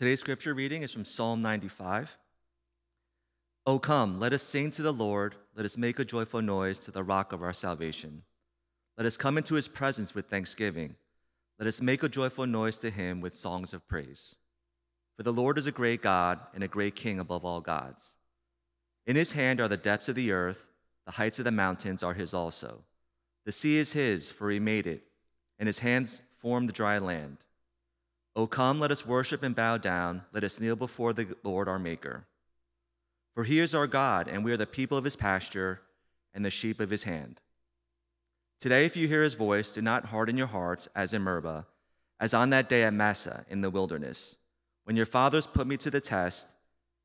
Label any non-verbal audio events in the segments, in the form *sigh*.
Today's scripture reading is from Psalm 95. O come, let us sing to the Lord. Let us make a joyful noise to the rock of our salvation. Let us come into his presence with thanksgiving. Let us make a joyful noise to him with songs of praise. For the Lord is a great God and a great king above all gods. In his hand are the depths of the earth, the heights of the mountains are his also. The sea is his, for he made it, and his hands formed the dry land. O come, let us worship and bow down. Let us kneel before the Lord our Maker. For he is our God, and we are the people of his pasture and the sheep of his hand. Today, if you hear his voice, do not harden your hearts as in Meribah, as on that day at Massah in the wilderness, when your fathers put me to the test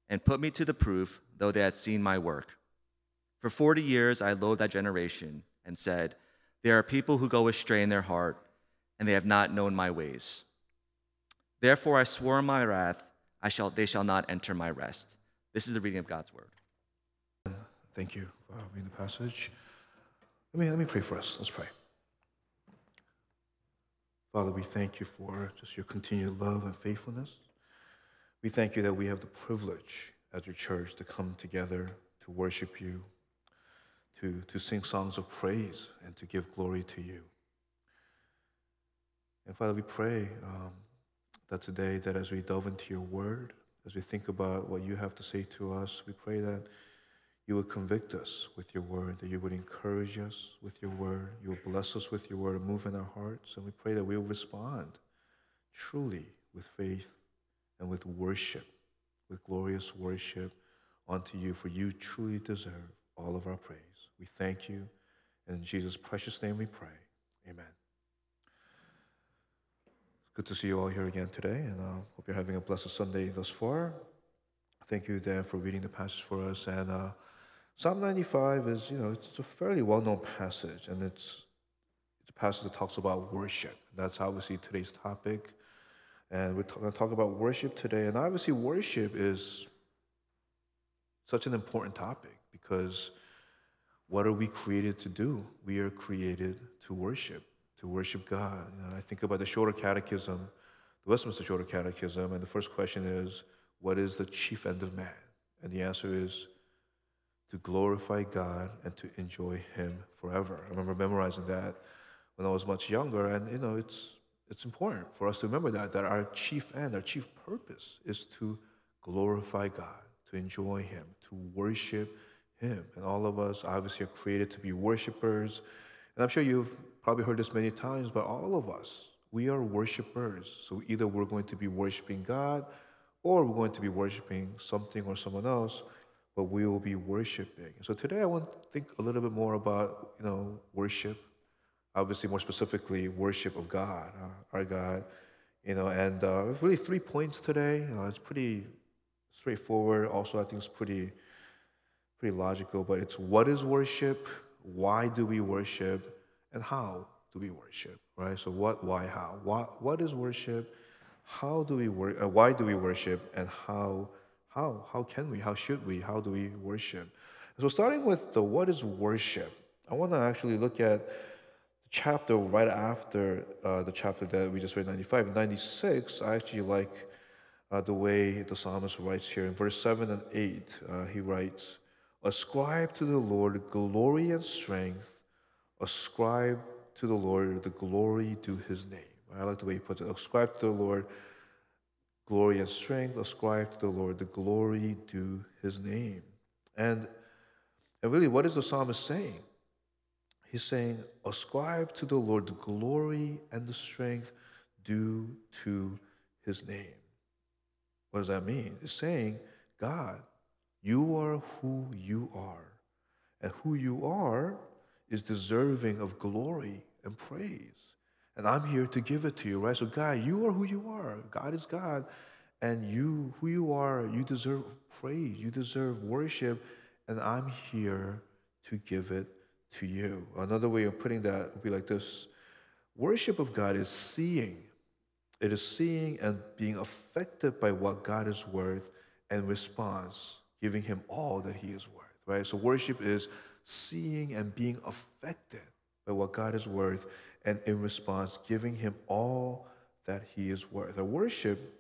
and put me to the proof, though they had seen my work. For forty years I loathed that generation and said, There are people who go astray in their heart, and they have not known my ways. Therefore I swore in my wrath, I shall, they shall not enter my rest. This is the reading of God's word. Thank you for reading the passage. Let me, let me pray for us. Let's pray. Father, we thank you for just your continued love and faithfulness. We thank you that we have the privilege as your church to come together to worship you, to, to sing songs of praise, and to give glory to you. And Father, we pray um, that today, that as we delve into your word, as we think about what you have to say to us, we pray that you would convict us with your word, that you would encourage us with your word, you will bless us with your word, and move in our hearts. And we pray that we will respond truly with faith and with worship, with glorious worship unto you, for you truly deserve all of our praise. We thank you. And in Jesus' precious name we pray. Amen. Good to see you all here again today, and I uh, hope you're having a blessed Sunday thus far. Thank you, Dan, for reading the passage for us. And uh, Psalm 95 is, you know, it's a fairly well-known passage, and it's, it's a passage that talks about worship. That's obviously today's topic. And we're going to talk about worship today. And obviously, worship is such an important topic because what are we created to do? We are created to worship to worship God. You know, I think about the Shorter Catechism, the Westminster Shorter Catechism, and the first question is, What is the chief end of man? And the answer is to glorify God and to enjoy Him forever. I remember memorizing that when I was much younger, and you know, it's it's important for us to remember that that our chief end, our chief purpose is to glorify God, to enjoy Him, to worship Him. And all of us obviously are created to be worshipers. And I'm sure you've probably heard this many times, but all of us, we are worshipers. So either we're going to be worshiping God or we're going to be worshiping something or someone else, but we will be worshiping. So today I want to think a little bit more about, you know, worship. Obviously, more specifically, worship of God, uh, our God. You know, and uh, really three points today. Uh, it's pretty straightforward. Also, I think it's pretty, pretty logical. But it's what is worship, why do we worship, and how do we worship, right? So what, why, how? What, what is worship? How do we work? Uh, why do we worship? And how, how, how can we? How should we? How do we worship? So starting with the what is worship, I want to actually look at the chapter right after uh, the chapter that we just read, 95. 96, I actually like uh, the way the psalmist writes here. In verse 7 and 8, uh, he writes, Ascribe to the Lord glory and strength. Ascribe to the Lord the glory to his name. I like the way he puts it. Ascribe to the Lord glory and strength. Ascribe to the Lord the glory to his name. And, and really, what is the psalmist saying? He's saying, Ascribe to the Lord the glory and the strength due to his name. What does that mean? It's saying, God, you are who you are. And who you are is deserving of glory and praise. And I'm here to give it to you, right? So, God, you are who you are. God is God. And you, who you are, you deserve praise. You deserve worship. And I'm here to give it to you. Another way of putting that would be like this Worship of God is seeing. It is seeing and being affected by what God is worth and response giving him all that he is worth, right? So worship is seeing and being affected by what God is worth, and in response, giving him all that he is worth. A worship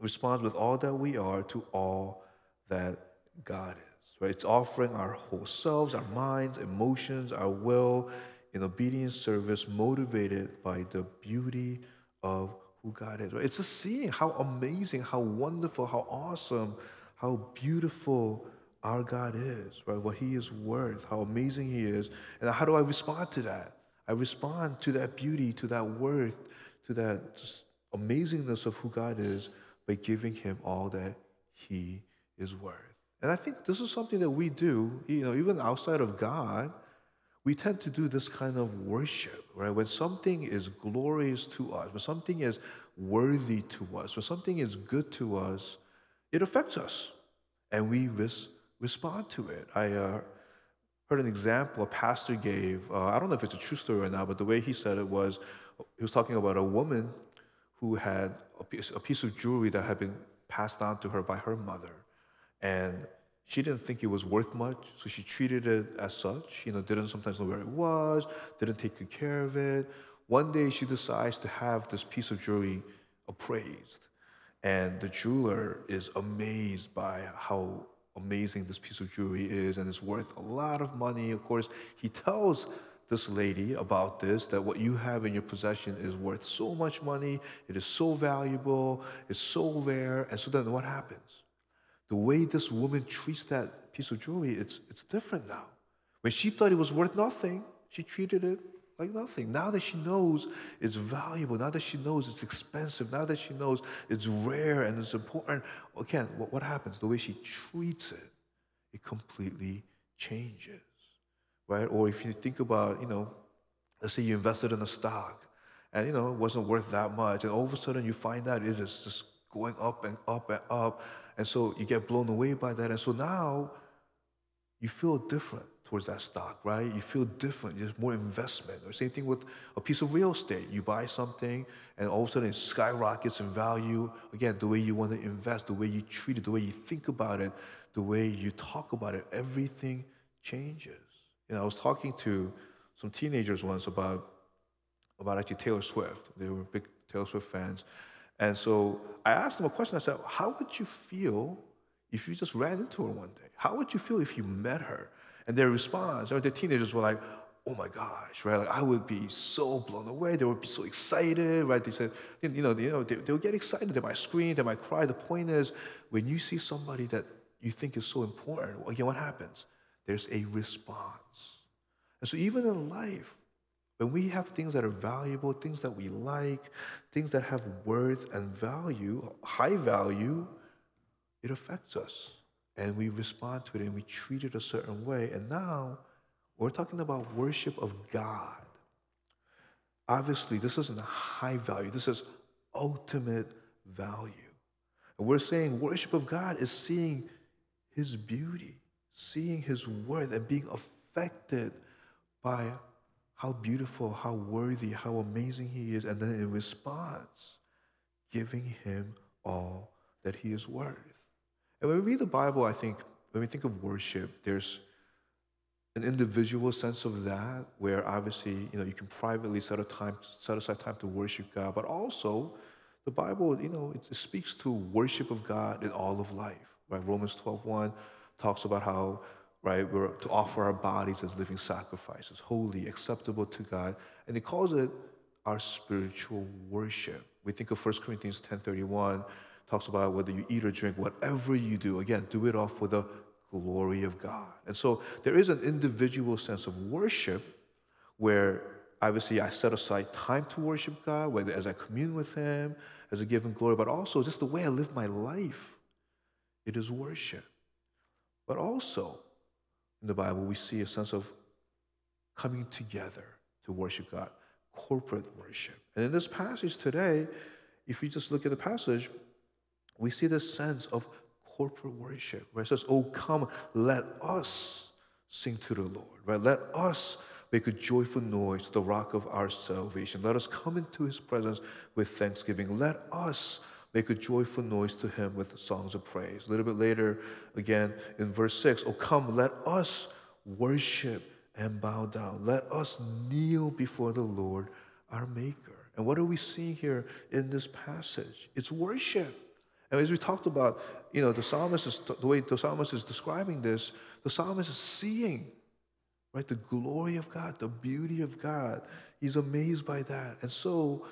responds with all that we are to all that God is. Right? It's offering our whole selves, our minds, emotions, our will in obedient service, motivated by the beauty of who God is. Right? It's just seeing how amazing, how wonderful, how awesome, how beautiful our God is, right? What He is worth, how amazing He is. And how do I respond to that? I respond to that beauty, to that worth, to that just amazingness of who God is by giving Him all that He is worth. And I think this is something that we do, you know, even outside of God, we tend to do this kind of worship, right? When something is glorious to us, when something is worthy to us, when something is good to us, it affects us and we res- respond to it. I uh, heard an example a pastor gave. Uh, I don't know if it's a true story or not, but the way he said it was he was talking about a woman who had a piece, a piece of jewelry that had been passed on to her by her mother. And she didn't think it was worth much, so she treated it as such. You know, didn't sometimes know where it was, didn't take good care of it. One day she decides to have this piece of jewelry appraised. And the jeweler is amazed by how amazing this piece of jewelry is and it's worth a lot of money. Of course, he tells this lady about this that what you have in your possession is worth so much money, it is so valuable, it's so rare. And so then what happens? The way this woman treats that piece of jewelry, it's, it's different now. When she thought it was worth nothing, she treated it like nothing. Now that she knows it's valuable, now that she knows it's expensive, now that she knows it's rare and it's important, again, what, what happens? The way she treats it, it completely changes, right? Or if you think about, you know, let's say you invested in a stock and, you know, it wasn't worth that much, and all of a sudden you find out it is just going up and up and up, and so you get blown away by that, and so now you feel different towards that stock, right? You feel different. There's more investment. Or same thing with a piece of real estate. You buy something, and all of a sudden it skyrockets in value. Again, the way you want to invest, the way you treat it, the way you think about it, the way you talk about it, everything changes. You know, I was talking to some teenagers once about about actually Taylor Swift. They were big Taylor Swift fans, and so I asked them a question. I said, "How would you feel if you just ran into her one day? How would you feel if you met her?" And their response, or the teenagers were like, oh my gosh, right? Like I would be so blown away. They would be so excited, right? They said, you know, you know they, they would get excited. They might scream, they might cry. The point is, when you see somebody that you think is so important, again, what happens? There's a response. And so even in life, when we have things that are valuable, things that we like, things that have worth and value, high value, it affects us and we respond to it and we treat it a certain way. And now we're talking about worship of God. Obviously, this isn't high value, this is ultimate value. And we're saying worship of God is seeing His beauty, seeing His worth, and being affected by how beautiful, how worthy, how amazing He is. And then in response, giving Him all that He is worth. And when we read the Bible, I think when we think of worship, there's an individual sense of that, where obviously you know you can privately set a time, set aside time to worship God, but also the Bible, you know, it, speaks to worship of God in all of life. Right? Romans 12:1 talks about how right we're to offer our bodies as living sacrifices, holy, acceptable to God, and it calls it our spiritual worship. We think of 1 Corinthians 10:31 talks about whether you eat or drink, whatever you do, again, do it all for the glory of God. And so there is an individual sense of worship where obviously I set aside time to worship God, whether as I commune with Him, as I give Him glory, but also just the way I live my life. It is worship. But also in the Bible, we see a sense of coming together to worship God, corporate worship. And in this passage today, if you just look at the passage, we see this sense of corporate worship where it says, Oh, come, let us sing to the Lord, right? Let us make a joyful noise the rock of our salvation. Let us come into his presence with thanksgiving. Let us make a joyful noise to him with songs of praise. A little bit later, again in verse 6, Oh, come, let us worship and bow down. Let us kneel before the Lord our Maker. And what are we seeing here in this passage? It's worship. And as we talked about, you know, the psalmist is, the way the psalmist is describing this, the psalmist is seeing, right, the glory of God, the beauty of God. He's amazed by that. And so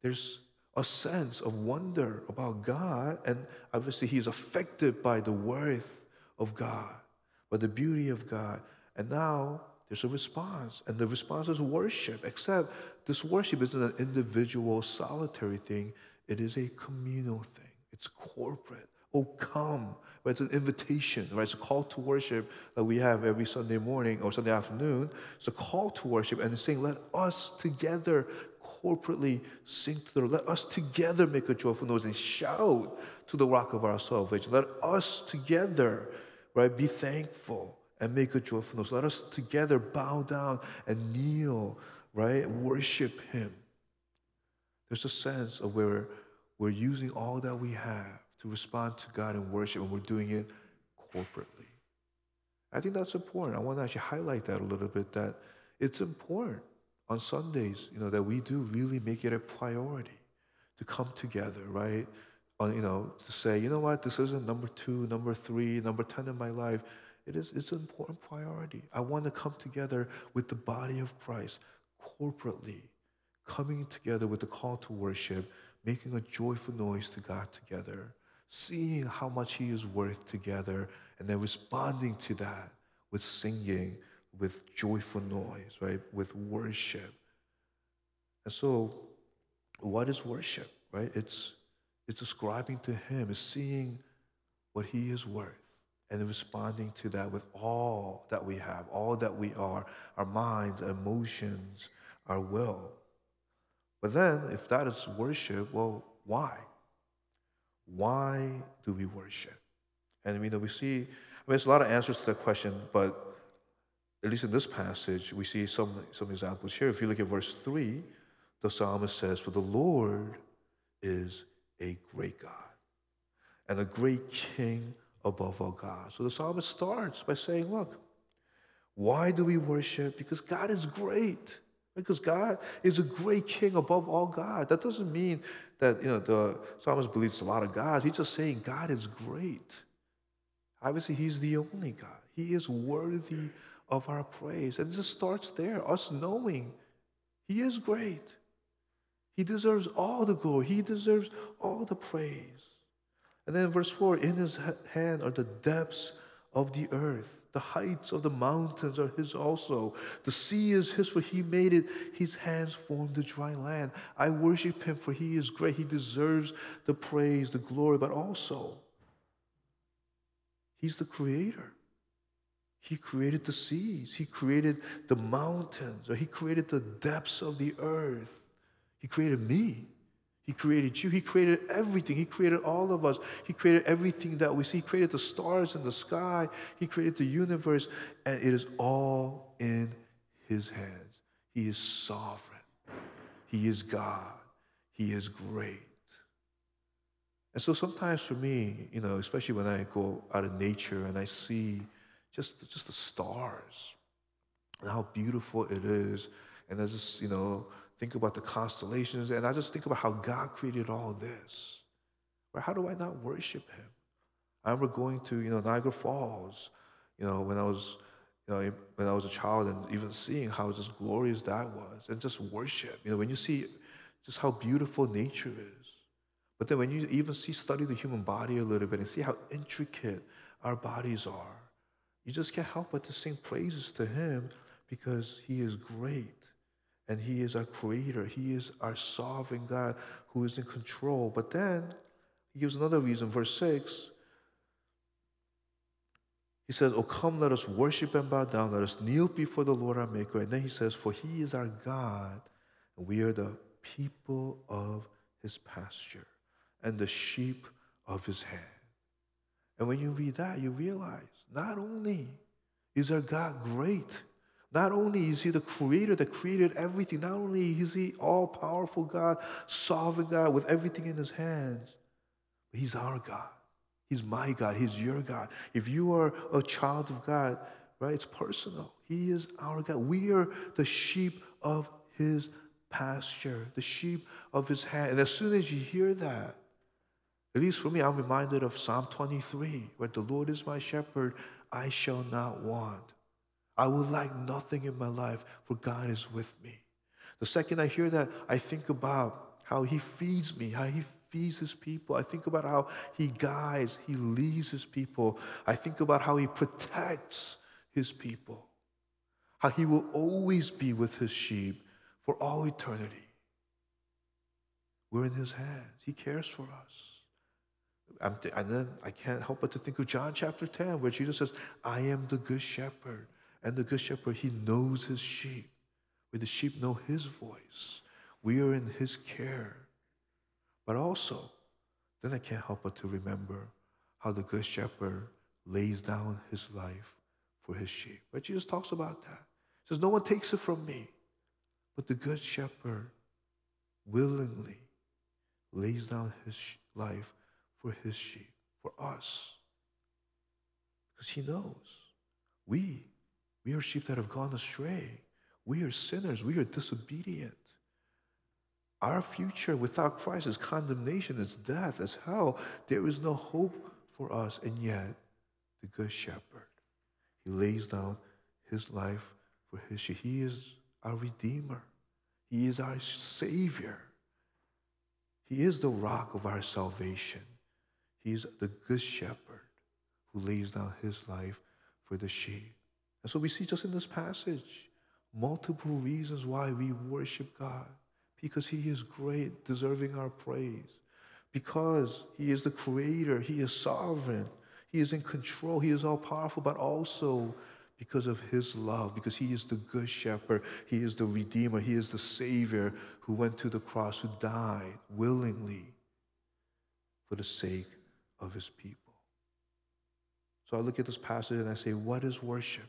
there's a sense of wonder about God, and obviously he's affected by the worth of God, by the beauty of God. And now there's a response, and the response is worship, except this worship isn't an individual, solitary thing, it is a communal thing, it's corporate. Oh, come. Right? It's an invitation, right? It's a call to worship that we have every Sunday morning or Sunday afternoon. It's a call to worship, and it's saying, let us together corporately sing to the Lord. Let us together make a joyful noise and shout to the rock of our salvation. Let us together, right, be thankful and make a joyful noise. Let us together bow down and kneel, right, worship Him. There's a sense of where we're using all that we have to respond to God in worship, and we're doing it corporately. I think that's important. I want to actually highlight that a little bit that it's important on Sundays, you know, that we do really make it a priority to come together, right? On, you know, to say, you know what, this isn't number two, number three, number 10 in my life. It is, it's an important priority. I want to come together with the body of Christ corporately, coming together with the call to worship, making a joyful noise to God together, seeing how much He is worth together, and then responding to that with singing, with joyful noise, right? With worship. And so, what is worship, right? It's, it's ascribing to Him, it's seeing what He is worth and responding to that with all that we have, all that we are, our minds, emotions, our will. But then, if that is worship, well, why? Why do we worship? And you know, we see, I mean, there's a lot of answers to that question, but at least in this passage, we see some, some examples here. If you look at verse 3, the psalmist says, For the Lord is a great God and a great king above all gods. So the psalmist starts by saying, Look, why do we worship? Because God is great. Because God is a great king above all God. That doesn't mean that you know the psalmist believes a lot of gods. He's just saying God is great. Obviously, He's the only God. He is worthy of our praise. And it just starts there, us knowing He is great. He deserves all the glory, He deserves all the praise. And then verse 4 In His hand are the depths of the earth. The heights of the mountains are his also. The sea is his, for he made it. His hands formed the dry land. I worship him, for he is great. He deserves the praise, the glory, but also, he's the creator. He created the seas, He created the mountains, or He created the depths of the earth. He created me. He created you. He created everything. He created all of us. He created everything that we see. He created the stars in the sky. He created the universe. And it is all in His hands. He is sovereign. He is God. He is great. And so sometimes for me, you know, especially when I go out of nature and I see just, just the stars and how beautiful it is. And I just, you know, think about the constellations and I just think about how God created all this. Right? How do I not worship Him? I remember going to, you know, Niagara Falls, you know, when I was, you know, when I was a child and even seeing how just glorious that was and just worship. You know, when you see just how beautiful nature is. But then when you even see, study the human body a little bit and see how intricate our bodies are, you just can't help but to sing praises to Him because He is great and He is our creator. He is our sovereign God who is in control. But then He gives another reason, verse 6. He says, Oh, come, let us worship and bow down. Let us kneel before the Lord our Maker. And then he says, For he is our God, and we are the people of his pasture and the sheep of his hand. And when you read that, you realize not only is our God great, not only is He the creator that created everything, not only is He all powerful God, sovereign God with everything in His hands, but He's our God. He's my God. He's your God. If you are a child of God, right, it's personal. He is our God. We are the sheep of His pasture, the sheep of His hand. And as soon as you hear that, At least for me, I'm reminded of Psalm 23, where the Lord is my shepherd, I shall not want. I will lack nothing in my life, for God is with me. The second I hear that, I think about how He feeds me, how He feeds His people. I think about how He guides, He leads His people. I think about how He protects His people, how He will always be with His sheep for all eternity. We're in His hands, He cares for us. Th- and then I can't help but to think of John chapter 10, where Jesus says, I am the good shepherd. And the good shepherd, he knows his sheep, where the sheep know his voice. We are in his care. But also, then I can't help but to remember how the good shepherd lays down his life for his sheep. But Jesus talks about that. He says, No one takes it from me, but the good shepherd willingly lays down his life for his sheep, for us. Because he knows we, we are sheep that have gone astray. We are sinners. We are disobedient. Our future without Christ is condemnation, is death, is hell. There is no hope for us. And yet, the Good Shepherd, He lays down His life for His sheep. He is our Redeemer, He is our Savior. He is the rock of our salvation. He is the Good Shepherd who lays down His life for the sheep. And so we see just in this passage multiple reasons why we worship God because He is great, deserving our praise. Because He is the Creator, He is sovereign, He is in control, He is all powerful, but also because of His love, because He is the Good Shepherd, He is the Redeemer, He is the Savior who went to the cross, who died willingly for the sake of His people. So I look at this passage and I say, What is worship?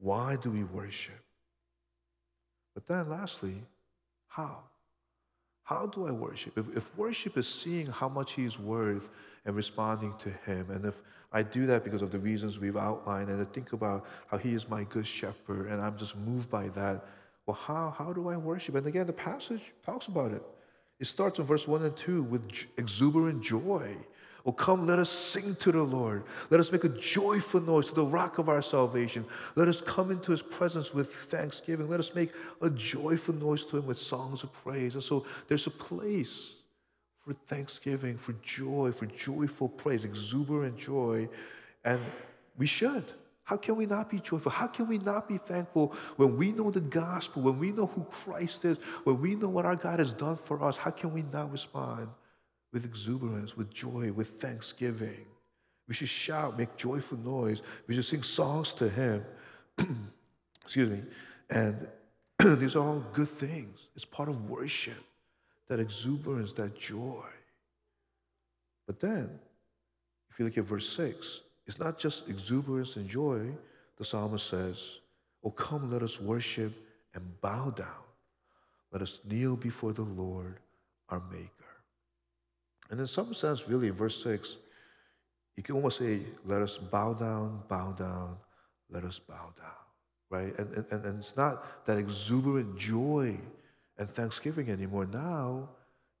Why do we worship? But then, lastly, how? How do I worship? If, if worship is seeing how much He is worth and responding to Him, and if I do that because of the reasons we've outlined, and I think about how He is my good shepherd, and I'm just moved by that, well, how, how do I worship? And again, the passage talks about it. It starts in verse 1 and 2 with exuberant joy. Oh, come, let us sing to the Lord. Let us make a joyful noise to the rock of our salvation. Let us come into his presence with thanksgiving. Let us make a joyful noise to him with songs of praise. And so there's a place for thanksgiving, for joy, for joyful praise, exuberant joy. And we should. How can we not be joyful? How can we not be thankful when we know the gospel, when we know who Christ is, when we know what our God has done for us? How can we not respond? With exuberance, with joy, with thanksgiving. We should shout, make joyful noise. We should sing songs to Him. *clears throat* Excuse me. And *clears throat* these are all good things. It's part of worship, that exuberance, that joy. But then, if you look at verse 6, it's not just exuberance and joy. The psalmist says, Oh, come, let us worship and bow down. Let us kneel before the Lord, our Maker. And in some sense, really, in verse 6, you can almost say, let us bow down, bow down, let us bow down, right? And, and, and it's not that exuberant joy and thanksgiving anymore. Now,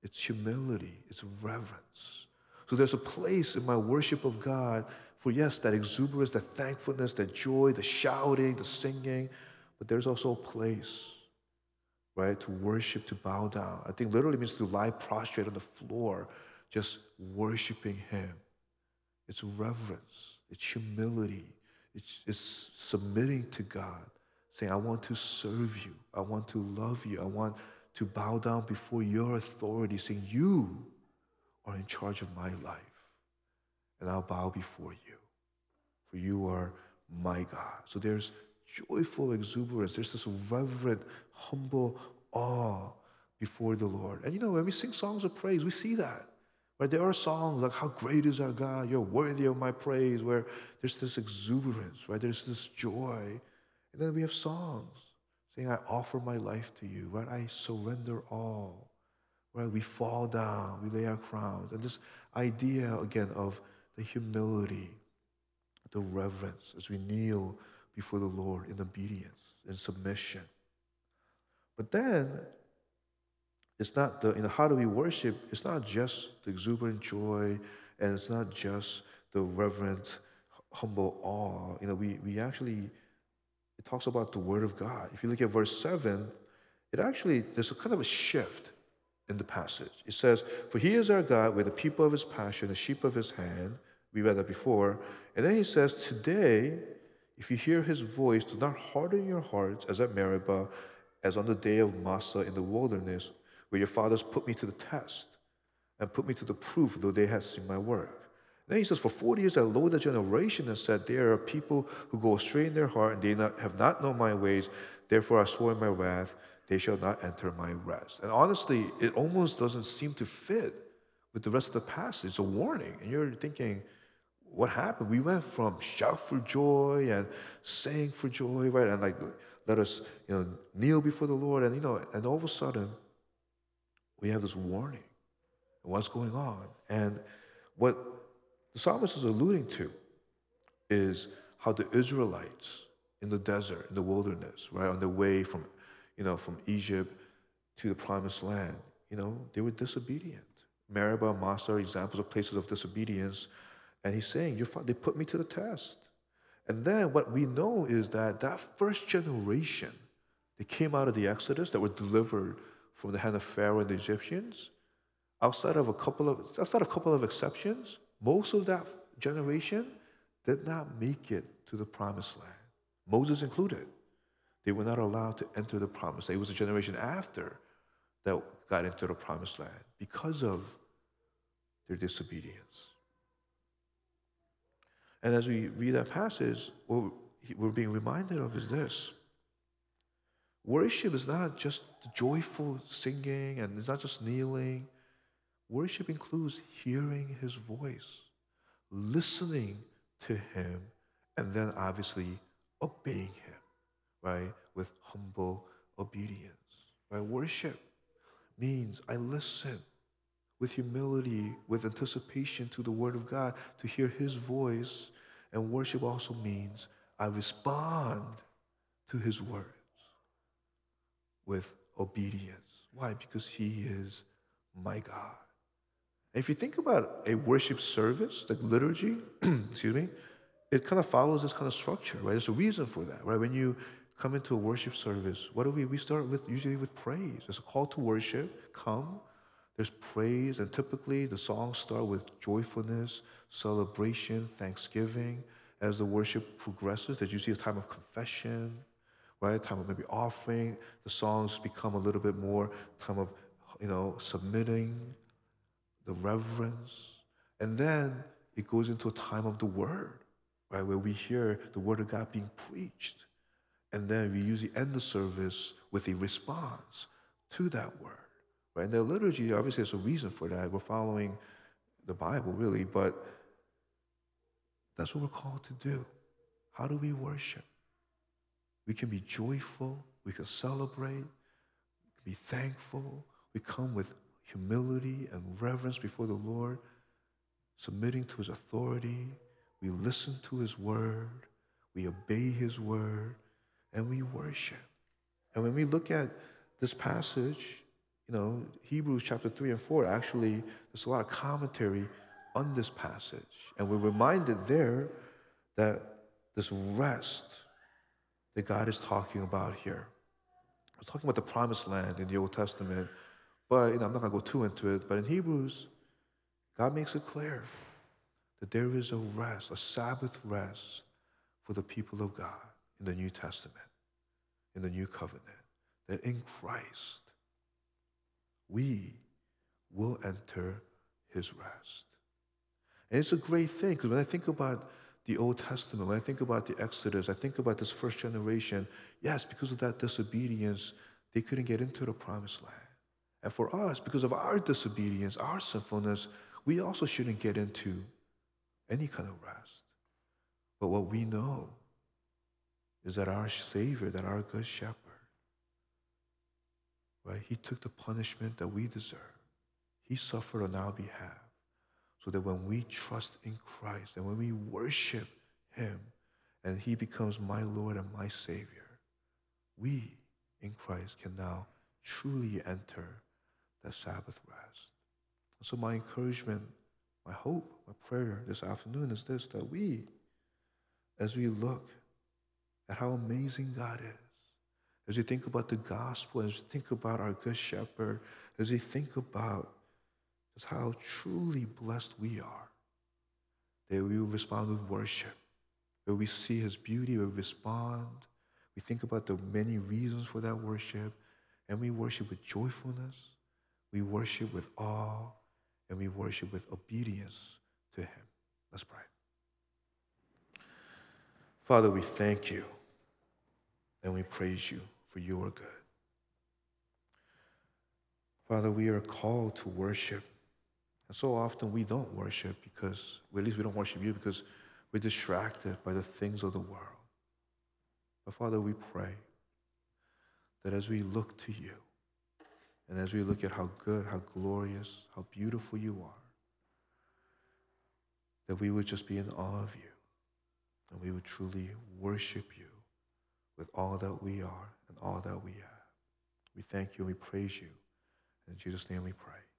it's humility, it's reverence. So there's a place in my worship of God for, yes, that exuberance, that thankfulness, that joy, the shouting, the singing, but there's also a place, right, to worship, to bow down. I think literally means to lie prostrate on the floor just worshiping Him. It's reverence, it's humility, it's, it's submitting to God, saying, I want to serve you, I want to love you, I want to bow down before your authority, saying, You are in charge of my life, and I'll bow before you, for you are my God. So there's joyful exuberance, there's this reverent, humble awe before the Lord. And you know, when we sing songs of praise, we see that. Right? There are songs like, How great is our God? You're worthy of my praise, where there's this exuberance, right? There's this joy. And then we have songs saying, I offer my life to you, right? I surrender all. Right? We fall down, we lay our crowns. And this idea again of the humility, the reverence as we kneel before the Lord in obedience, in submission. But then it's not the, you know, how do we worship? It's not just the exuberant joy and it's not just the reverent, humble awe. You know, we, we actually, it talks about the word of God. If you look at verse 7, it actually, there's a kind of a shift in the passage. It says, For he is our God, we're the people of his passion, the sheep of his hand. We read that before. And then he says, Today, if you hear his voice, do not harden your hearts as at Meribah, as on the day of Massah in the wilderness, where your fathers put me to the test and put me to the proof, though they had seen my work. Then he says, For 40 years I loathed the generation and said, There are people who go astray in their heart, and they not, have not known my ways. Therefore I swore in my wrath, they shall not enter my rest. And honestly, it almost doesn't seem to fit with the rest of the passage. It's a warning. And you're thinking, what happened? We went from shout for joy and sing for joy, right? And like, let us, you know, kneel before the Lord. And, you know, and all of a sudden, we have this warning. What's going on? And what the psalmist is alluding to is how the Israelites in the desert, in the wilderness, right, on their way from you know, from Egypt to the promised land, you know, they were disobedient. Meribah and Massah are examples of places of disobedience. And he's saying, they put me to the test. And then what we know is that that first generation that came out of the Exodus, that were delivered from the hand of Pharaoh and the Egyptians, outside of a couple of outside a couple of exceptions, most of that generation did not make it to the promised land. Moses included. They were not allowed to enter the promised land. It was a generation after that got into the promised land because of their disobedience. And as we read that passage, what we're being reminded of is this worship is not just joyful singing and it's not just kneeling. Worship includes hearing his voice, listening to him, and then obviously obeying him right, with humble obedience. Right? Worship means I listen with humility, with anticipation to the Word of God, to hear His voice. And worship also means I respond to His words with obedience. Why? Because He is my God. If you think about a worship service, like liturgy, *clears throat* excuse me, it kind of follows this kind of structure, right? There's a reason for that, right? When you come into a worship service, what do we? We start with usually with praise. There's a call to worship. Come. There's praise, and typically the songs start with joyfulness, celebration, thanksgiving. As the worship progresses, there's usually a time of confession, right? Time of maybe offering. The songs become a little bit more time of, you know, submitting, the reverence, and then it goes into a time of the word, right, where we hear the word of God being preached. And then we usually end the service with a response to that word. Right? And the liturgy, obviously, there's a reason for that. We're following the Bible, really, but that's what we're called to do. How do we worship? We can be joyful, we can celebrate, we can be thankful. We come with humility and reverence before the Lord, submitting to his authority. We listen to his word, we obey his word, and we worship. And when we look at this passage, you know, Hebrews chapter 3 and 4, actually, there's a lot of commentary on this passage. And we're reminded there that this rest that God is talking about here. We're talking about the promised land in the Old Testament, but you know, I'm not going to go too into it. But in Hebrews, God makes it clear that there is a rest, a Sabbath rest for the people of God in the New Testament, in the New Covenant, that in Christ we will enter his rest. And it's a great thing because when I think about the Old Testament, when I think about the Exodus, I think about this first generation. Yes, because of that disobedience, they couldn't get into the promised land. And for us, because of our disobedience, our sinfulness, we also shouldn't get into any kind of rest. But what we know is that our Savior, that our good shepherd, right, he took the punishment that we deserve. He suffered on our behalf so that when we trust in Christ and when we worship him and he becomes my Lord and my Savior, we in Christ can now truly enter that Sabbath rest. So, my encouragement, my hope, my prayer this afternoon is this that we, as we look at how amazing God is, as we think about the gospel, as we think about our good shepherd, as we think about just how truly blessed we are, that we will respond with worship, where we see his beauty, we respond, we think about the many reasons for that worship, and we worship with joyfulness, we worship with awe, and we worship with obedience to him. Let's pray. Father, we thank you and we praise you for your good. Father, we are called to worship. And so often we don't worship because, well, at least we don't worship you because we're distracted by the things of the world. But Father, we pray that as we look to you and as we look at how good, how glorious, how beautiful you are, that we would just be in awe of you and we would truly worship you with all that we are and all that we have. We thank you and we praise you. In Jesus' name we pray.